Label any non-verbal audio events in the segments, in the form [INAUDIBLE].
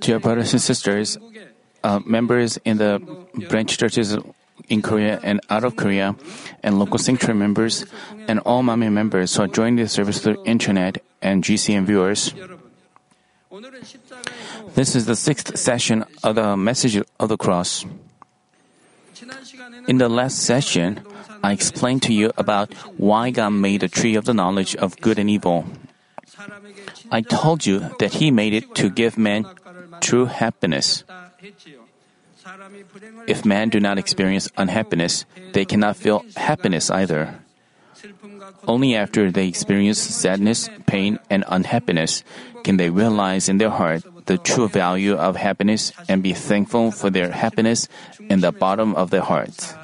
Dear brothers and sisters, uh, members in the branch churches in Korea and out of Korea, and local sanctuary members, and all Manmin members who are joining the service through internet and GCN viewers. This is the sixth session of the message of the cross. In the last session, I explained to you about why God made the tree of the knowledge of good and evil. I told you that He made it to give man true happiness. If man do not experience unhappiness, they cannot feel happiness either. Only after they experience sadness, pain, and unhappiness can they realize in their heart the true value of happiness and be thankful for their happiness in the bottom of their hearts.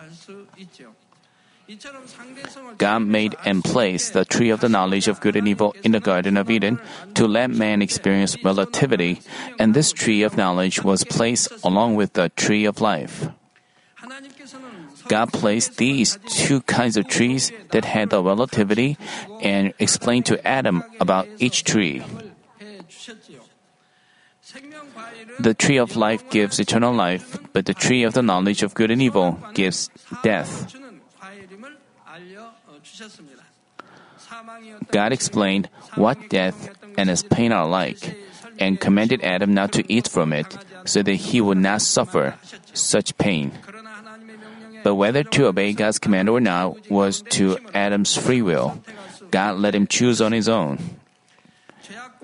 God made and placed the tree of the knowledge of good and evil in the Garden of Eden to let man experience relativity, and this tree of knowledge was placed along with the tree of life. God placed these two kinds of trees that had the relativity and explained to Adam about each tree. The tree of life gives eternal life, but the tree of the knowledge of good and evil gives death. God explained what death and its pain are like, and commanded Adam not to eat from it, so that he would not suffer such pain. But whether to obey God's command or not was to Adam's free will. God let him choose on his own.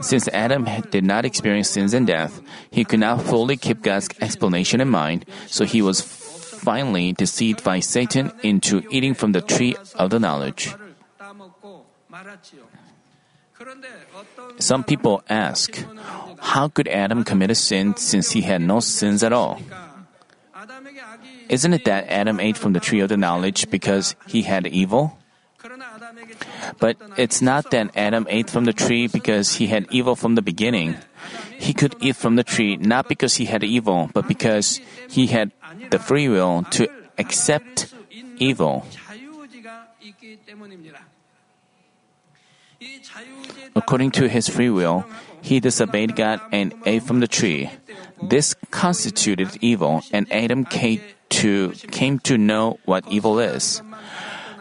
Since Adam did not experience sins and death, he could not fully keep God's explanation in mind, so he was finally deceived by Satan into eating from the tree of the knowledge. Some people ask, how could Adam commit a sin since he had no sins at all? Isn't it that Adam ate from the tree of the knowledge because he had evil? But it's not that Adam ate from the tree because he had evil from the beginning. He could eat from the tree not because he had evil, but because he had the free will to accept evil. According to his free will, he disobeyed God and ate from the tree. This constituted evil, and Adam came to, came to know what evil is.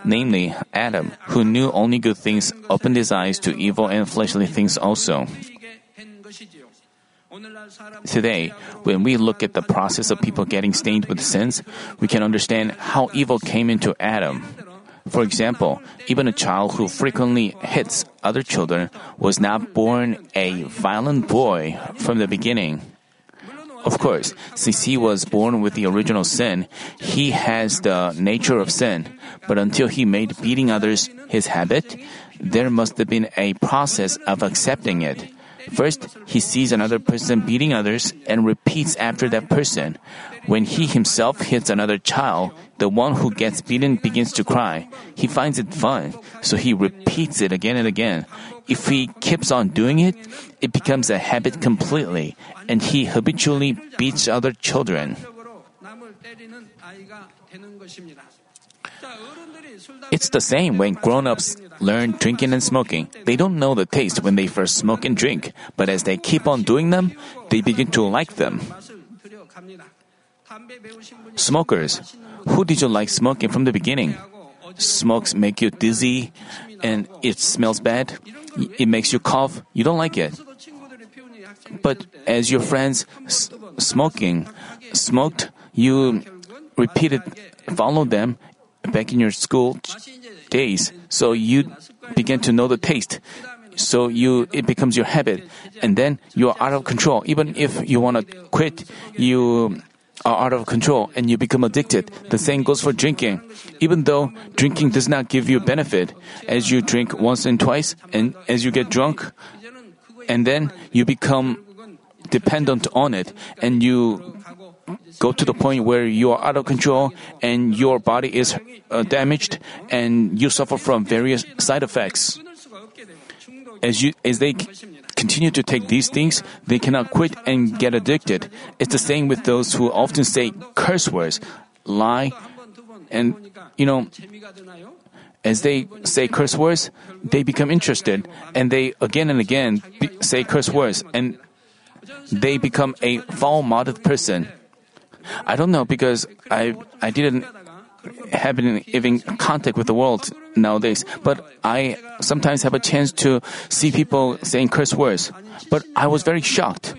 Namely, Adam, who knew only good things, opened his eyes to evil and fleshly things also. Today, when we look at the process of people getting stained with sins, we can understand how evil came into Adam. For example, even a child who frequently hits other children was not born a violent boy from the beginning. Of course, since he was born with the original sin, he has the nature of sin. But until he made beating others his habit, there must have been a process of accepting it. First, he sees another person beating others and repeats after that person. When he himself hits another child, the one who gets beaten begins to cry. He finds it fun, so he repeats it again and again. If he keeps on doing it, it becomes a habit completely, and he habitually beats other children. It's the same when grown ups learn drinking and smoking. They don't know the taste when they first smoke and drink, but as they keep on doing them, they begin to like them. Smokers, who did you like smoking from the beginning? Smokes make you dizzy and it smells bad. It makes you cough. You don't like it. But as your friends s- smoking smoked, you repeated, followed them back in your school days. So you begin to know the taste. So you it becomes your habit, and then you are out of control. Even if you want to quit, you are out of control and you become addicted. The same goes for drinking. Even though drinking does not give you benefit, as you drink once and twice, and as you get drunk, and then you become dependent on it, and you go to the point where you are out of control and your body is uh, damaged and you suffer from various side effects. As you as they continue to take these things, they cannot quit and get addicted. It's the same with those who often say curse words, lie, and you know, as they say curse words, they become interested and they again and again be- say curse words and they become a foul-mouthed person. I don't know because I I didn't have been even contact with the world nowadays, but I sometimes have a chance to see people saying curse words. But I was very shocked.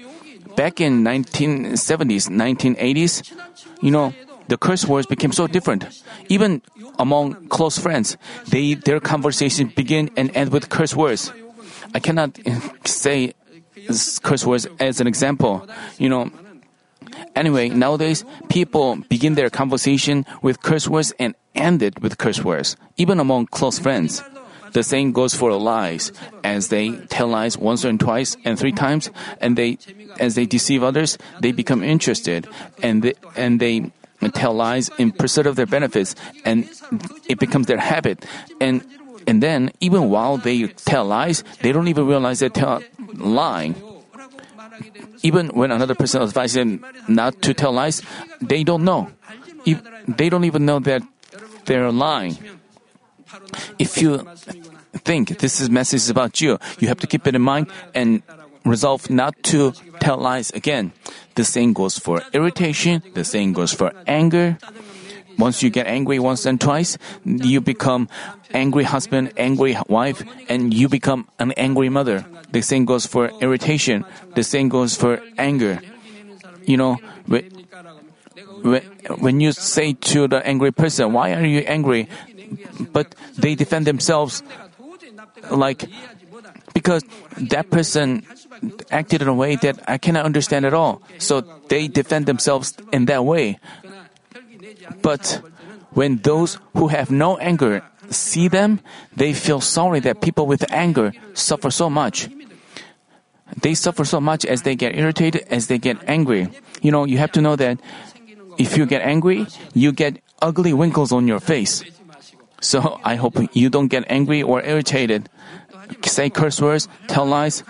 Back in 1970s, 1980s, you know, the curse words became so different. Even among close friends, they their conversations begin and end with curse words. I cannot [LAUGHS] say curse words as an example. You know, Anyway, nowadays, people begin their conversation with curse words and end it with curse words, even among close friends. The same goes for lies, as they tell lies once and twice and three times, and they, as they deceive others, they become interested, and they, and they tell lies in pursuit of their benefits, and it becomes their habit, and and then even while they tell lies, they don't even realize they're lying even when another person advises them not to tell lies, they don't know. If they don't even know that they're lying. If you think this is message is about you, you have to keep it in mind and resolve not to tell lies again. The same goes for irritation, the same goes for anger. Once you get angry once and twice, you become angry husband, angry wife, and you become an angry mother. The same goes for irritation. The same goes for anger. You know, when, you say to the angry person, why are you angry? But they defend themselves like, because that person acted in a way that I cannot understand at all. So they defend themselves in that way. But when those who have no anger see them, they feel sorry that people with anger suffer so much. They suffer so much as they get irritated, as they get angry. You know, you have to know that if you get angry, you get ugly wrinkles on your face. So I hope you don't get angry or irritated. Say curse words, tell lies.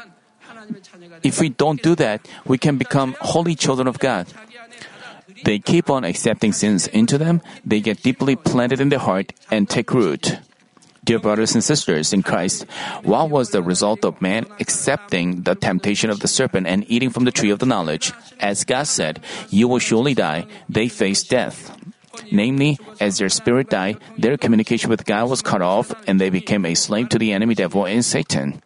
If we don't do that, we can become holy children of God. They keep on accepting sins into them, they get deeply planted in their heart and take root. Dear brothers and sisters in Christ, what was the result of man accepting the temptation of the serpent and eating from the tree of the knowledge? As God said, You will surely die, they faced death. Namely, as their spirit died, their communication with God was cut off, and they became a slave to the enemy devil and Satan.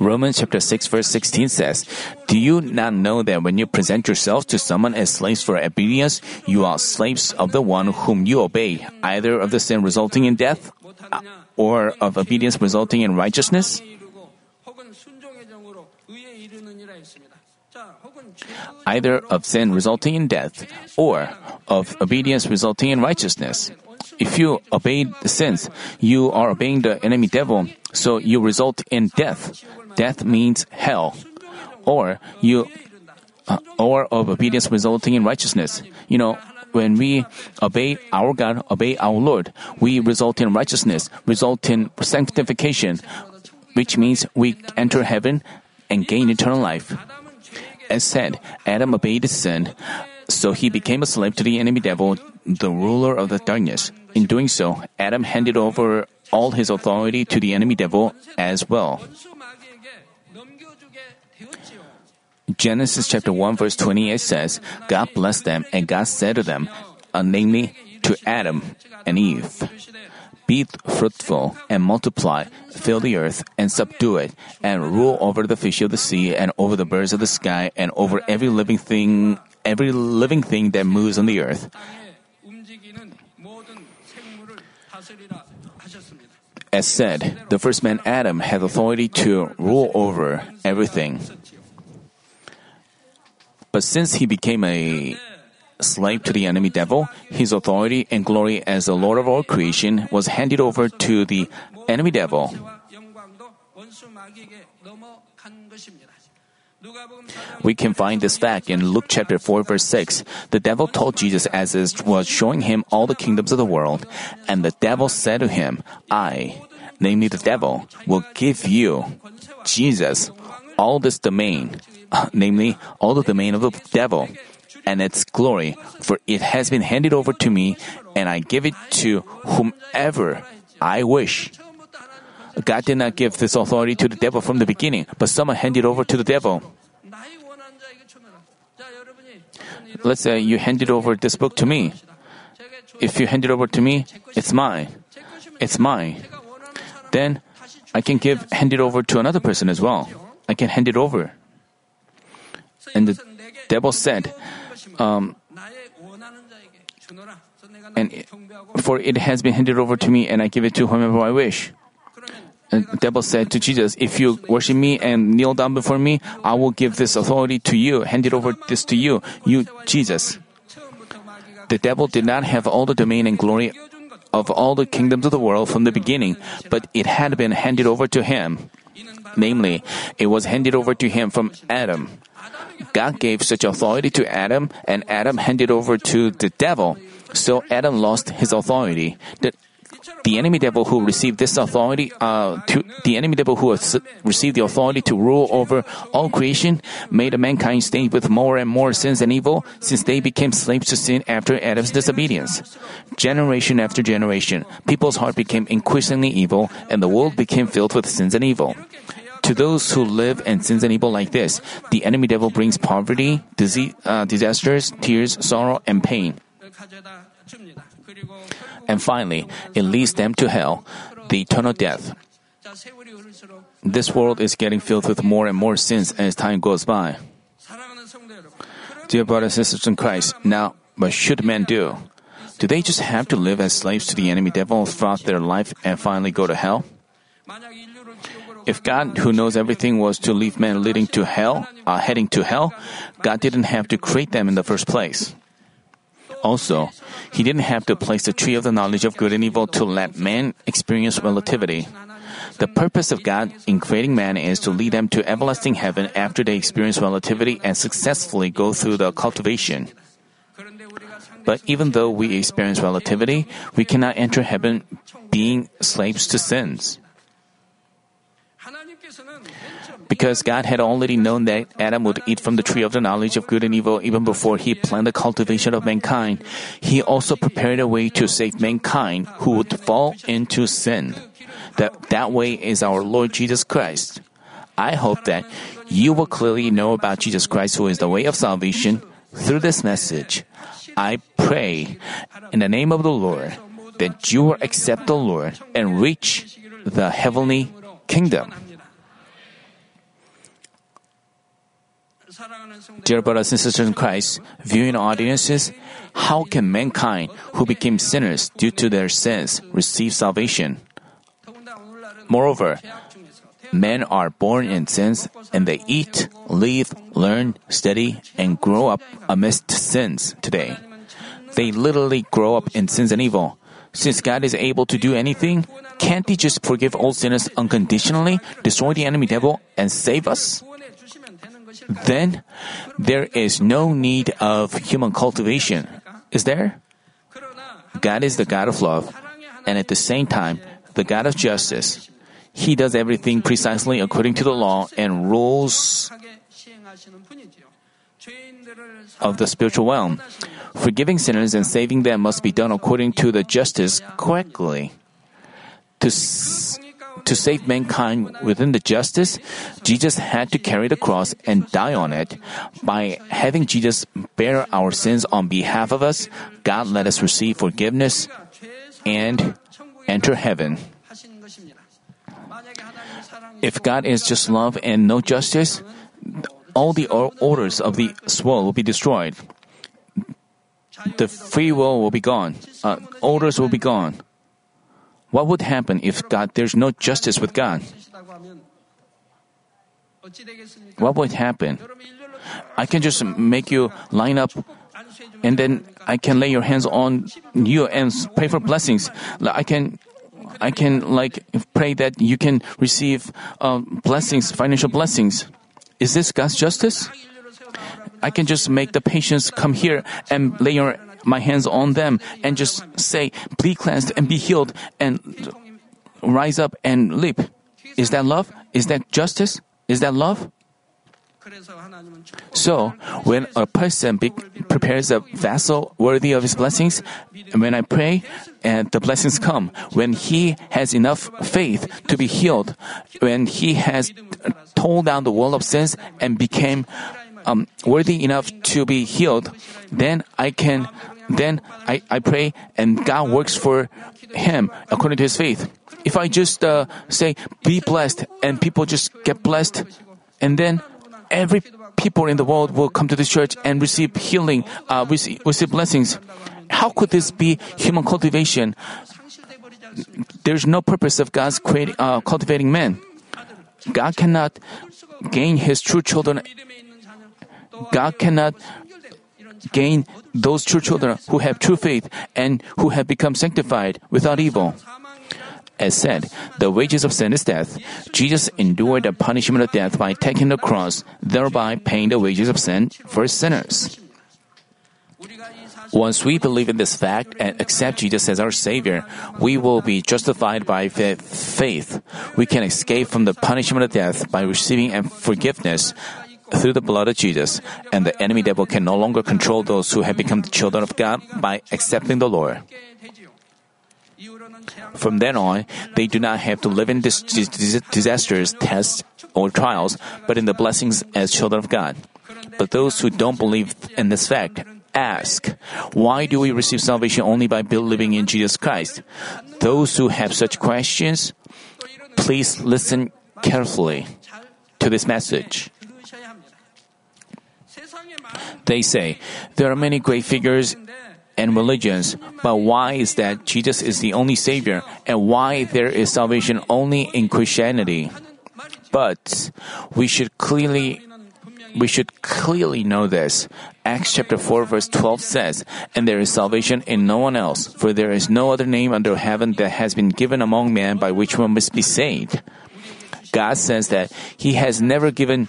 Romans chapter 6 verse 16 says, Do you not know that when you present yourselves to someone as slaves for obedience, you are slaves of the one whom you obey, either of the sin resulting in death uh, or of obedience resulting in righteousness? Either of sin resulting in death or of obedience resulting in righteousness. If you obey the sins, you are obeying the enemy devil, so you result in death. Death means hell. Or you, uh, or of obedience resulting in righteousness. You know, when we obey our God, obey our Lord, we result in righteousness, result in sanctification, which means we enter heaven and gain eternal life. As said, Adam obeyed sin, so he became a slave to the enemy devil, the ruler of the darkness. In doing so, Adam handed over all his authority to the enemy devil as well. Genesis chapter 1 verse 28 says, God blessed them and God said to them, uh, namely to Adam and Eve, be fruitful and multiply, fill the earth and subdue it, and rule over the fish of the sea and over the birds of the sky and over every living thing, every living thing that moves on the earth. As said, the first man Adam had authority to rule over everything. But since he became a slave to the enemy devil, his authority and glory as the Lord of all creation was handed over to the enemy devil. We can find this fact in Luke chapter 4 verse 6. The devil told Jesus as he was showing him all the kingdoms of the world, and the devil said to him, I, namely the devil, will give you, Jesus, all this domain, namely all the domain of the devil and its glory, for it has been handed over to me, and I give it to whomever I wish. God did not give this authority to the devil from the beginning, but someone handed over to the devil. Let's say you handed over this book to me. If you hand it over to me, it's mine. It's mine. Then I can give hand it over to another person as well. I can hand it over. And the devil said, um, and for it has been handed over to me, and I give it to whomever I wish. And the devil said to Jesus, If you worship me and kneel down before me, I will give this authority to you, hand it over this to you, you, Jesus. The devil did not have all the domain and glory of all the kingdoms of the world from the beginning, but it had been handed over to him. Namely, it was handed over to him from Adam. God gave such authority to Adam, and Adam handed over to the devil. So Adam lost his authority. The, the enemy devil who received this authority, uh, to, the enemy devil who received the authority to rule over all creation, made mankind stay with more and more sins and evil, since they became slaves to sin after Adam's disobedience. Generation after generation, people's heart became increasingly evil, and the world became filled with sins and evil. To those who live in sins and evil like this, the enemy devil brings poverty, disease, uh, disasters, tears, sorrow, and pain. And finally, it leads them to hell, the eternal death. This world is getting filled with more and more sins as time goes by. Dear brothers and sisters in Christ, now what should men do? Do they just have to live as slaves to the enemy devil throughout their life and finally go to hell? If God, who knows everything, was to leave men leading to hell, uh, heading to hell, God didn't have to create them in the first place. Also, He didn't have to place the tree of the knowledge of good and evil to let man experience relativity. The purpose of God in creating man is to lead them to everlasting heaven after they experience relativity and successfully go through the cultivation. But even though we experience relativity, we cannot enter heaven being slaves to sins. Because God had already known that Adam would eat from the tree of the knowledge of good and evil even before he planned the cultivation of mankind, he also prepared a way to save mankind who would fall into sin. That, that way is our Lord Jesus Christ. I hope that you will clearly know about Jesus Christ who is the way of salvation through this message. I pray in the name of the Lord that you will accept the Lord and reach the heavenly kingdom. Dear brothers and sisters in Christ, viewing audiences, how can mankind who became sinners due to their sins receive salvation? Moreover, men are born in sins and they eat, live, learn, study, and grow up amidst sins today. They literally grow up in sins and evil. Since God is able to do anything, can't He just forgive all sinners unconditionally, destroy the enemy devil, and save us? then there is no need of human cultivation, is there? God is the God of love, and at the same time, the God of justice. He does everything precisely according to the law and rules of the spiritual realm. Forgiving sinners and saving them must be done according to the justice correctly. To, to save mankind within the justice, Jesus had to carry the cross and die on it. By having Jesus bear our sins on behalf of us, God let us receive forgiveness and enter heaven. If God is just love and no justice, all the orders of the world will be destroyed. The free will will be gone. Uh, orders will be gone. What would happen if God there's no justice with God? What would happen? I can just make you line up and then I can lay your hands on you and pray for blessings. I can I can like pray that you can receive uh, blessings, financial blessings. Is this God's justice? I can just make the patients come here and lay your my hands on them and just say, Be cleansed and be healed and rise up and leap. Is that love? Is that justice? Is that love? So, when a person be- prepares a vessel worthy of his blessings, when I pray, and the blessings come, when he has enough faith to be healed, when he has torn down the wall of sins and became um, worthy enough to be healed, then I can then I, I pray and God works for him according to his faith. If I just uh, say, be blessed, and people just get blessed, and then every people in the world will come to this church and receive healing, uh, receive, receive blessings. How could this be human cultivation? There's no purpose of God's creating, uh, cultivating man. God cannot gain his true children. God cannot gain those true children who have true faith and who have become sanctified without evil. As said, the wages of sin is death. Jesus endured the punishment of death by taking the cross, thereby paying the wages of sin for sinners. Once we believe in this fact and accept Jesus as our Savior, we will be justified by faith. We can escape from the punishment of death by receiving forgiveness through the blood of Jesus, and the enemy devil can no longer control those who have become the children of God by accepting the Lord. From then on, they do not have to live in dis- dis- disasters, tests, or trials, but in the blessings as children of God. But those who don't believe in this fact ask, Why do we receive salvation only by believing in Jesus Christ? Those who have such questions, please listen carefully to this message. They say, There are many great figures and religions, but why is that Jesus is the only Savior and why there is salvation only in Christianity? But we should clearly we should clearly know this. Acts chapter 4 verse 12 says, And there is salvation in no one else, for there is no other name under heaven that has been given among men by which one must be saved. God says that He has never given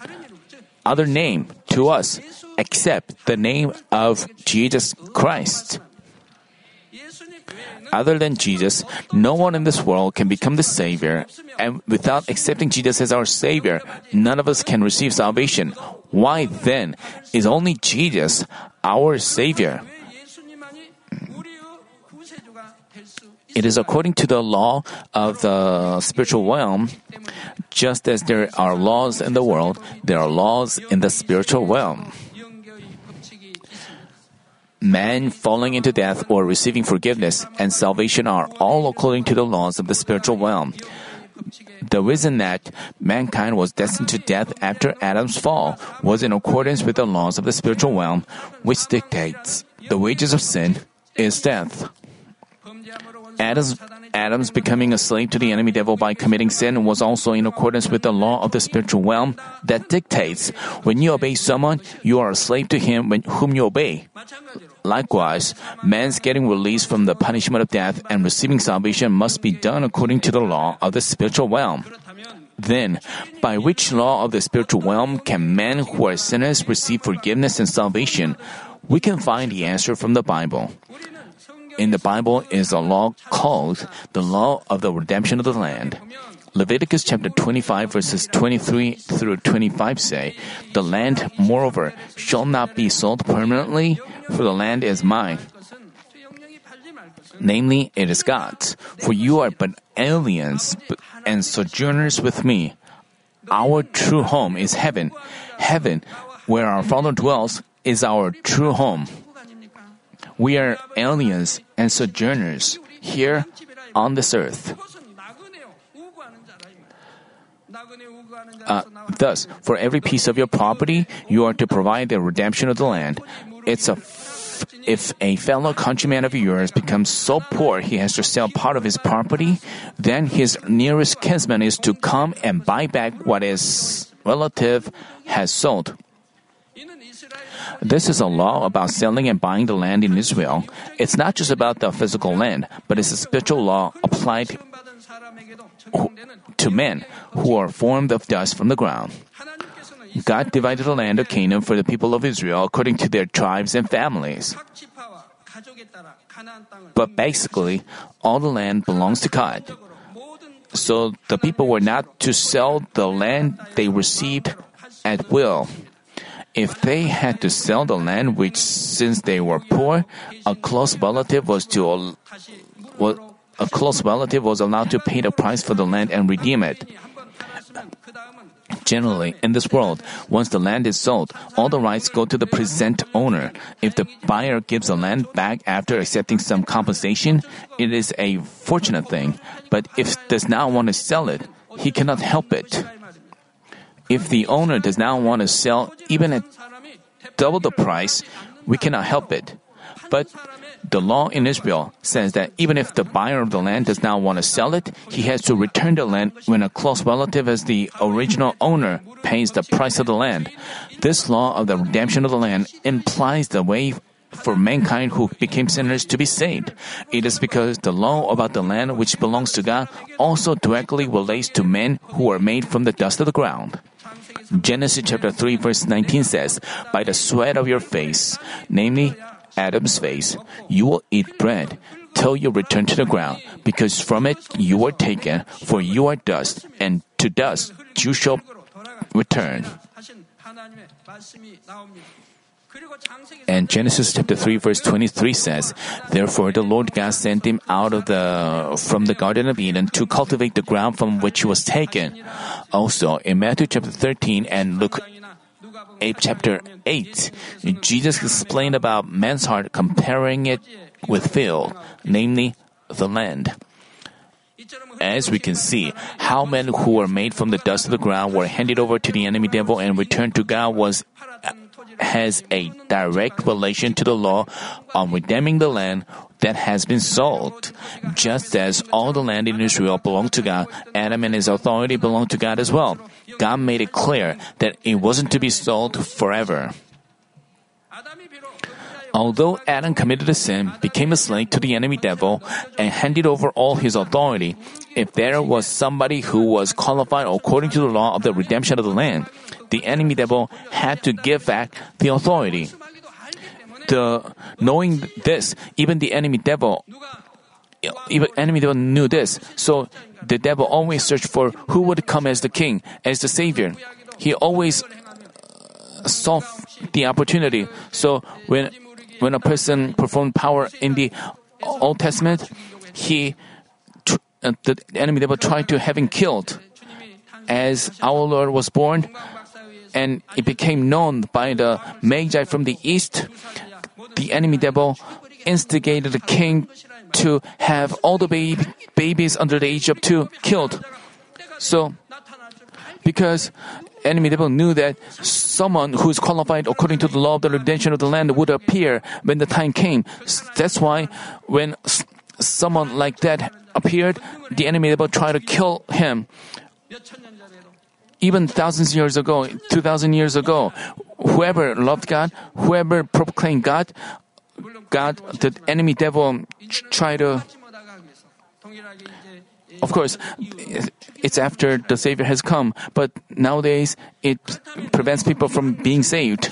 other name to us accept the name of Jesus Christ. Other than Jesus, no one in this world can become the Savior, and without accepting Jesus as our Savior, none of us can receive salvation. Why then is only Jesus our Savior? It is according to the law of the spiritual realm. Just as there are laws in the world, there are laws in the spiritual realm. Man falling into death or receiving forgiveness and salvation are all according to the laws of the spiritual realm. The reason that mankind was destined to death after Adam's fall was in accordance with the laws of the spiritual realm, which dictates the wages of sin is death. Adam's, Adam's becoming a slave to the enemy devil by committing sin was also in accordance with the law of the spiritual realm that dictates when you obey someone, you are a slave to him when, whom you obey. Likewise, man's getting released from the punishment of death and receiving salvation must be done according to the law of the spiritual realm. Then, by which law of the spiritual realm can men who are sinners receive forgiveness and salvation? We can find the answer from the Bible in the Bible is a law called the law of the redemption of the land. Leviticus chapter 25 verses 23 through 25 say, The land, moreover, shall not be sold permanently, for the land is mine. Namely, it is God's. For you are but aliens and sojourners with me. Our true home is heaven. Heaven, where our Father dwells, is our true home we are aliens and sojourners here on this earth. Uh, thus, for every piece of your property, you are to provide the redemption of the land. It's a f- if a fellow countryman of yours becomes so poor he has to sell part of his property, then his nearest kinsman is to come and buy back what his relative has sold. This is a law about selling and buying the land in Israel. It's not just about the physical land, but it's a spiritual law applied to men who are formed of dust from the ground. God divided the land of Canaan for the people of Israel according to their tribes and families. But basically, all the land belongs to God. So the people were not to sell the land they received at will. If they had to sell the land, which since they were poor, a close relative was to was, a close relative was allowed to pay the price for the land and redeem it. Generally, in this world, once the land is sold, all the rights go to the present owner. If the buyer gives the land back after accepting some compensation, it is a fortunate thing. But if does not want to sell it, he cannot help it. If the owner does not want to sell even at double the price, we cannot help it. But the law in Israel says that even if the buyer of the land does not want to sell it, he has to return the land when a close relative as the original owner pays the price of the land. This law of the redemption of the land implies the way for mankind who became sinners to be saved. It is because the law about the land which belongs to God also directly relates to men who are made from the dust of the ground. Genesis chapter 3 verse 19 says, By the sweat of your face, namely Adam's face, you will eat bread till you return to the ground, because from it you were taken, for you are dust, and to dust you shall return. And Genesis chapter 3 verse 23 says, Therefore the Lord God sent him out of the, from the Garden of Eden to cultivate the ground from which he was taken. Also in Matthew chapter 13 and Luke 8 chapter 8, Jesus explained about man's heart comparing it with field, namely the land. As we can see, how men who were made from the dust of the ground were handed over to the enemy devil and returned to God was has a direct relation to the law on redeeming the land that has been sold. Just as all the land in Israel belonged to God, Adam and his authority belonged to God as well. God made it clear that it wasn't to be sold forever. Although Adam committed a sin, became a slave to the enemy devil, and handed over all his authority, if there was somebody who was qualified according to the law of the redemption of the land, the enemy devil had to give back the authority. The knowing this, even the enemy devil even enemy devil knew this. So the devil always searched for who would come as the king, as the savior. He always saw the opportunity. So when when a person performed power in the Old Testament, he uh, the enemy devil tried to have him killed. As our Lord was born, and it became known by the Magi from the east, the enemy devil instigated the king to have all the baby, babies under the age of two killed. So, because enemy devil knew that someone who is qualified according to the law of the redemption of the land would appear when the time came. That's why when someone like that appeared, the enemy devil tried to kill him. Even thousands of years ago, 2000 years ago, whoever loved God, whoever proclaimed God, God, the enemy devil try to. Of course, it's after the Savior has come, but nowadays it prevents people from being saved.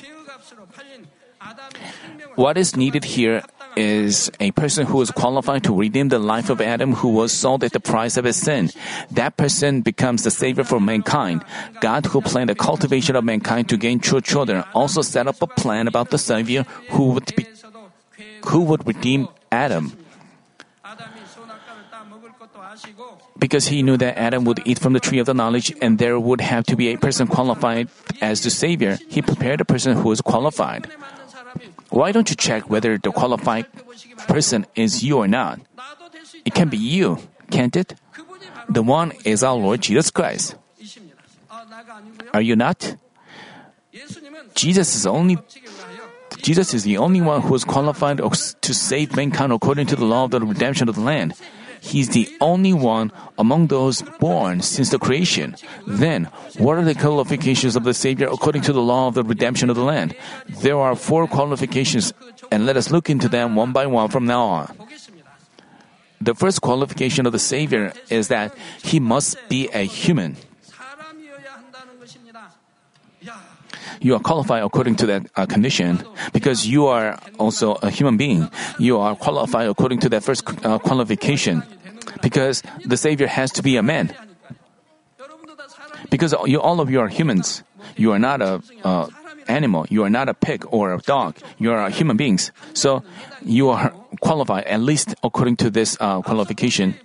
What is needed here is a person who is qualified to redeem the life of Adam who was sold at the price of his sin. That person becomes the savior for mankind. God who planned the cultivation of mankind to gain true children also set up a plan about the savior who would be who would redeem Adam? Because he knew that Adam would eat from the tree of the knowledge and there would have to be a person qualified as the Savior, he prepared a person who is qualified. Why don't you check whether the qualified person is you or not? It can be you, can't it? The one is our Lord Jesus Christ. Are you not? Jesus is only Jesus is the only one who is qualified to save mankind according to the law of the redemption of the land. He is the only one among those born since the creation. Then, what are the qualifications of the Savior according to the law of the redemption of the land? There are four qualifications, and let us look into them one by one from now on. The first qualification of the Savior is that he must be a human. You are qualified according to that uh, condition because you are also a human being. You are qualified according to that first uh, qualification because the Savior has to be a man. Because you, all of you are humans. You are not a uh, animal. You are not a pig or a dog. You are human beings. So you are qualified, at least according to this uh, qualification.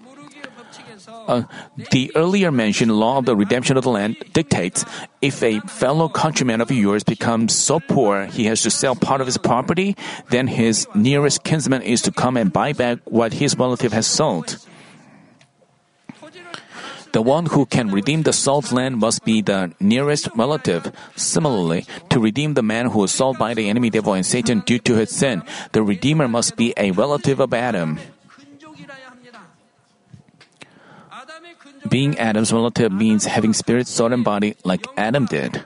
Uh, the earlier mentioned law of the redemption of the land dictates if a fellow countryman of yours becomes so poor he has to sell part of his property, then his nearest kinsman is to come and buy back what his relative has sold. The one who can redeem the sold land must be the nearest relative. Similarly, to redeem the man who was sold by the enemy devil and Satan due to his sin, the redeemer must be a relative of Adam. Being Adam's relative means having spirit, soul, and body like Adam did.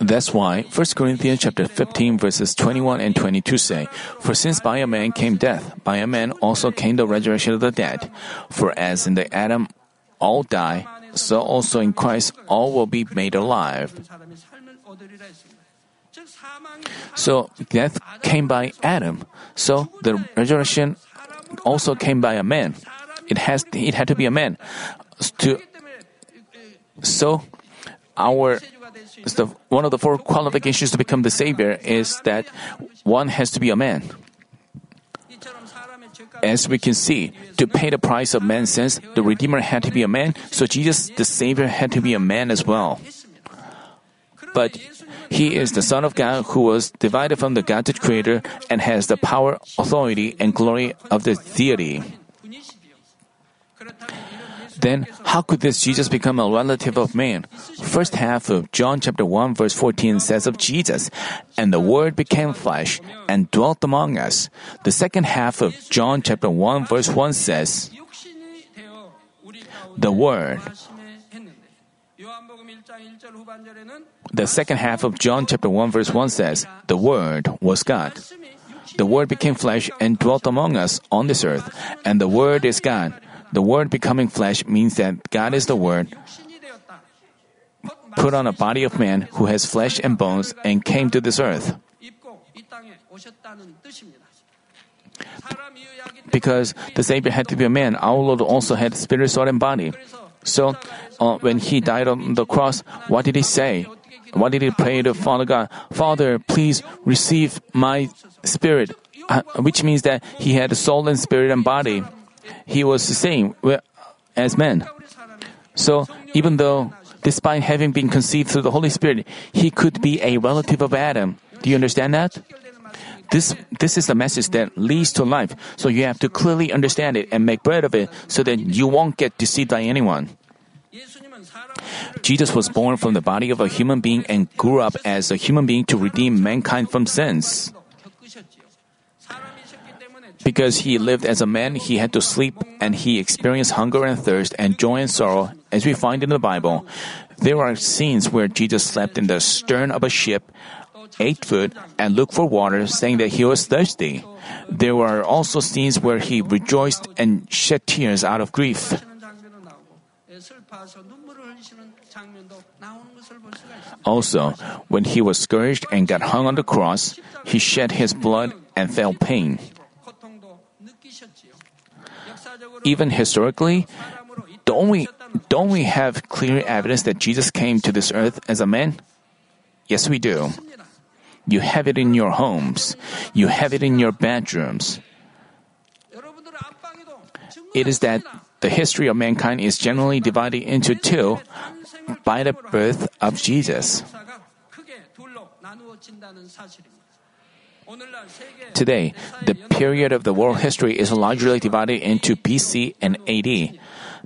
That's why 1 Corinthians chapter 15 verses 21 and 22 say, For since by a man came death, by a man also came the resurrection of the dead. For as in the Adam all die, so also in Christ all will be made alive. So death came by Adam. So the resurrection also came by a man. It has it had to be a man. To, so our one of the four qualifications to become the savior is that one has to be a man. As we can see, to pay the price of man's sins, the Redeemer had to be a man, so Jesus, the Savior, had to be a man as well. But he is the Son of God who was divided from the Godhead Creator and has the power, authority, and glory of the deity. Then, how could this Jesus become a relative of man? First half of John chapter 1 verse 14 says of Jesus, And the Word became flesh and dwelt among us. The second half of John chapter 1 verse 1 says, The Word, the second half of John chapter 1 verse 1 says, The Word was God. The Word became flesh and dwelt among us on this earth, and the Word is God. The Word becoming flesh means that God is the Word put on a body of man who has flesh and bones and came to this earth. Because the Savior had to be a man, our Lord also had spirit, soul, and body. So, uh, when he died on the cross, what did he say? What did he pray to Father God? Father, please receive my spirit, uh, which means that he had soul and spirit and body. He was the same as man. So, even though, despite having been conceived through the Holy Spirit, he could be a relative of Adam. Do you understand that? This, this is the message that leads to life, so you have to clearly understand it and make bread of it so that you won't get deceived by anyone. Jesus was born from the body of a human being and grew up as a human being to redeem mankind from sins. Because he lived as a man, he had to sleep and he experienced hunger and thirst and joy and sorrow, as we find in the Bible. There are scenes where Jesus slept in the stern of a ship, ate food, and looked for water, saying that he was thirsty. There were also scenes where he rejoiced and shed tears out of grief. Also, when he was scourged and got hung on the cross, he shed his blood and felt pain. Even historically, don't we, don't we have clear evidence that Jesus came to this earth as a man? Yes, we do. You have it in your homes. You have it in your bedrooms. It is that the history of mankind is generally divided into two by the birth of Jesus. Today, the period of the world history is largely divided into BC and AD.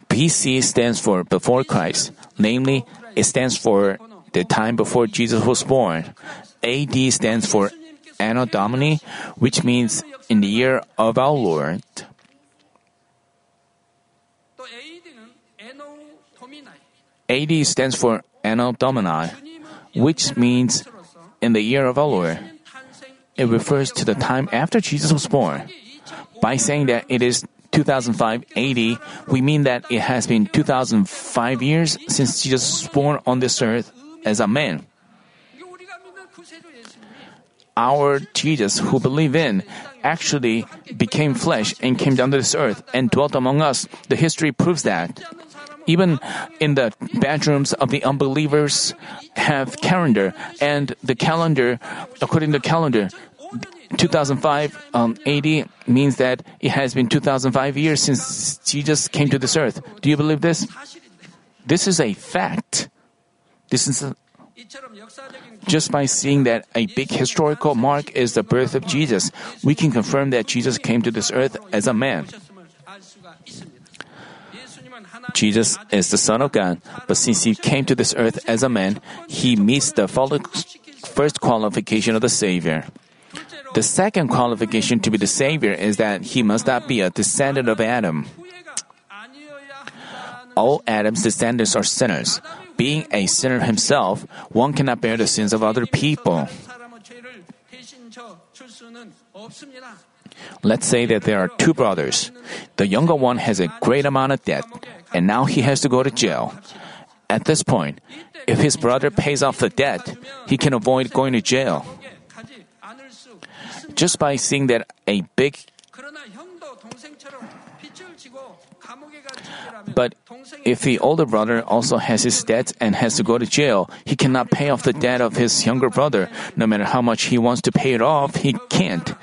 BC stands for before Christ, namely, it stands for the time before Jesus was born. AD stands for Anno Domini, which means in the year of our Lord. AD stands for Anno Domini, which means in the year of our Lord. It refers to the time after Jesus was born. By saying that it is 2005 AD, we mean that it has been 2005 years since Jesus was born on this earth as a man our Jesus who believe in actually became flesh and came down to this earth and dwelt among us. The history proves that. Even in the bedrooms of the unbelievers have calendar and the calendar, according to calendar, 2005 um, AD means that it has been 2005 years since Jesus came to this earth. Do you believe this? This is a fact. This is a, just by seeing that a big historical mark is the birth of Jesus, we can confirm that Jesus came to this earth as a man. Jesus is the Son of God, but since he came to this earth as a man, he meets the first qualification of the Savior. The second qualification to be the Savior is that he must not be a descendant of Adam. All Adam's descendants are sinners, being a sinner himself, one cannot bear the sins of other people. Let's say that there are two brothers. The younger one has a great amount of debt, and now he has to go to jail. At this point, if his brother pays off the debt, he can avoid going to jail. Just by seeing that a big but if the older brother also has his debt and has to go to jail, he cannot pay off the debt of his younger brother. No matter how much he wants to pay it off, he can't.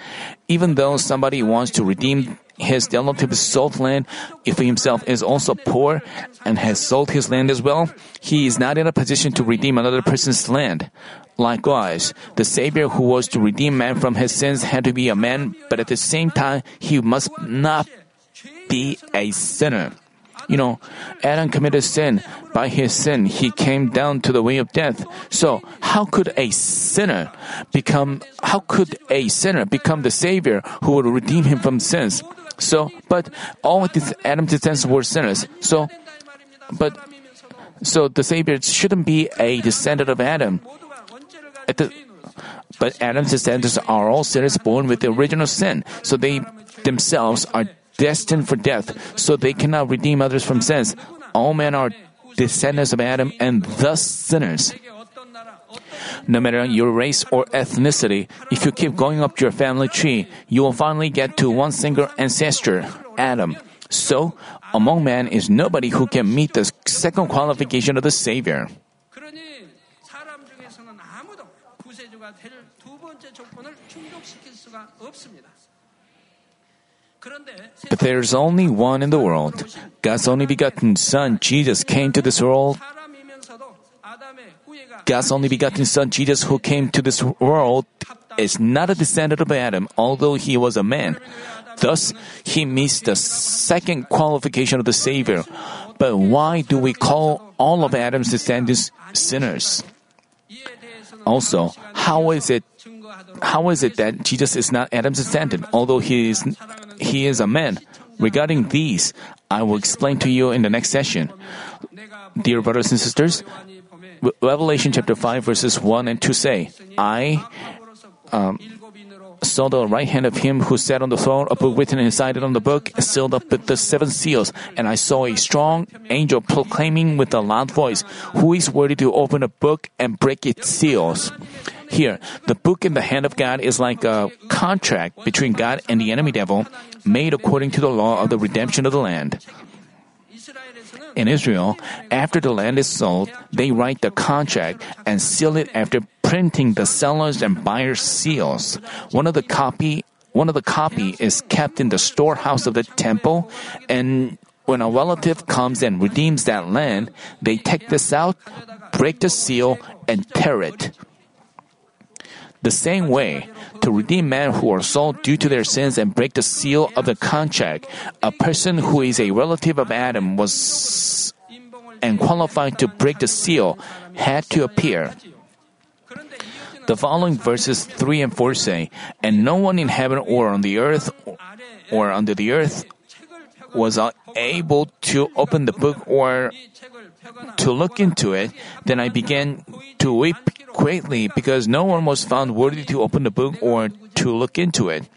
Even though somebody wants to redeem his relative's sold land, if he himself is also poor and has sold his land as well, he is not in a position to redeem another person's land. Likewise, the Savior who was to redeem man from his sins had to be a man, but at the same time, he must not be a sinner. You know, Adam committed sin. By his sin, he came down to the way of death. So, how could a sinner become, how could a sinner become the Savior who would redeem him from sins? So, but all Adam's descendants were sinners. So, but, so the Savior shouldn't be a descendant of Adam. The, but Adam's descendants are all sinners born with the original sin. So they themselves are destined for death, so they cannot redeem others from sins. All men are descendants of Adam and thus sinners. No matter your race or ethnicity, if you keep going up your family tree, you will finally get to one single ancestor, Adam. So, among men is nobody who can meet the second qualification of the Savior. But there's only one in the world. God's only begotten Son, Jesus, came to this world. God's only begotten Son, Jesus, who came to this world, is not a descendant of Adam, although he was a man. Thus, he meets the second qualification of the Savior. But why do we call all of Adam's descendants sinners? Also, how is it how is it that Jesus is not Adam's descendant, although he is he is a man. Regarding these, I will explain to you in the next session. Dear brothers and sisters, Revelation chapter 5, verses 1 and 2 say, I um, saw the right hand of him who sat on the throne, a book written inside it on the book, sealed up with the seven seals. And I saw a strong angel proclaiming with a loud voice, Who is worthy to open the book and break its seals? Here, the book in the hand of God is like a contract between God and the enemy devil, made according to the law of the redemption of the land. In Israel, after the land is sold, they write the contract and seal it after printing the seller's and buyer's seals. One of the copy one of the copy is kept in the storehouse of the temple and when a relative comes and redeems that land, they take this out, break the seal, and tear it the same way, to redeem men who are sold due to their sins and break the seal of the contract, a person who is a relative of Adam was and qualified to break the seal had to appear. The following verses 3 and 4 say, And no one in heaven or on the earth or under the earth was able to open the book or to look into it, then I began to weep greatly because no one was found worthy to open the book or to look into it.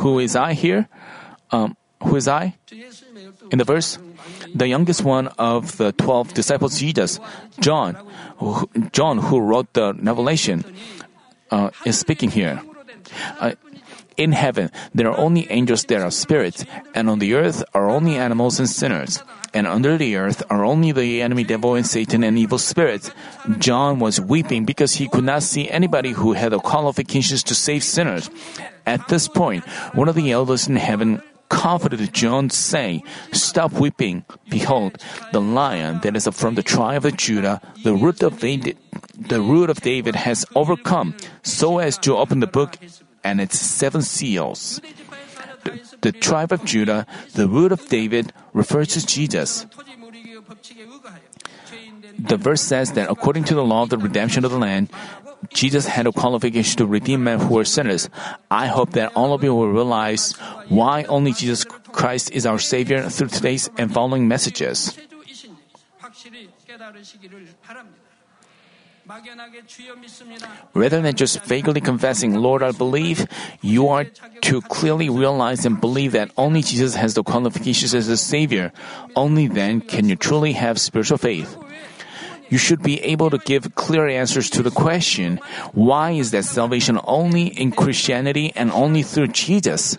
Who is I here? Um, who is I? In the verse, the youngest one of the twelve disciples, Jesus, John, who, John, who wrote the Revelation, uh, is speaking here. Uh, in heaven, there are only angels there are spirits, and on the earth are only animals and sinners. And under the earth are only the enemy devil and Satan and evil spirits. John was weeping because he could not see anybody who had the qualifications to save sinners. At this point, one of the elders in heaven comforted John, saying, Stop weeping. Behold, the lion that is from the tribe of Judah, the root of David, the root of David has overcome, so as to open the book and its seven seals. The, tribe of Judah, the root of David, refers to Jesus. The verse says that according to the law of the redemption of the land, Jesus had a qualification to redeem men who were sinners. I hope that all of you will realize why only Jesus Christ is our Savior through today's and following messages. Rather than just vaguely confessing, Lord, I believe, you are to clearly realize and believe that only Jesus has the qualifications as a Savior. Only then can you truly have spiritual faith. You should be able to give clear answers to the question, why is that salvation only in Christianity and only through Jesus?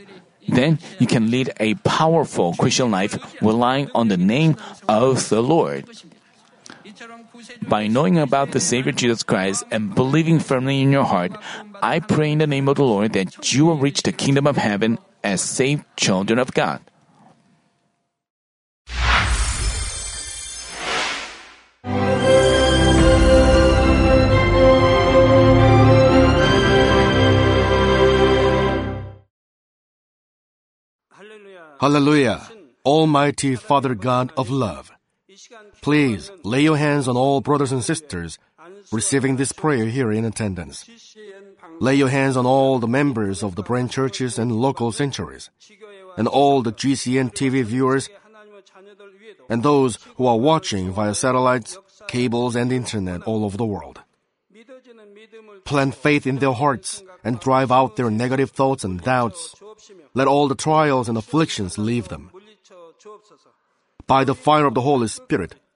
Then you can lead a powerful Christian life relying on the name of the Lord. By knowing about the Savior Jesus Christ and believing firmly in your heart, I pray in the name of the Lord that you will reach the kingdom of heaven as saved children of God. Hallelujah. Almighty Father God of love. Please lay your hands on all brothers and sisters receiving this prayer here in attendance. Lay your hands on all the members of the branch churches and local sanctuaries, and all the GCN TV viewers, and those who are watching via satellites, cables, and internet all over the world. Plant faith in their hearts and drive out their negative thoughts and doubts. Let all the trials and afflictions leave them. By the fire of the Holy Spirit,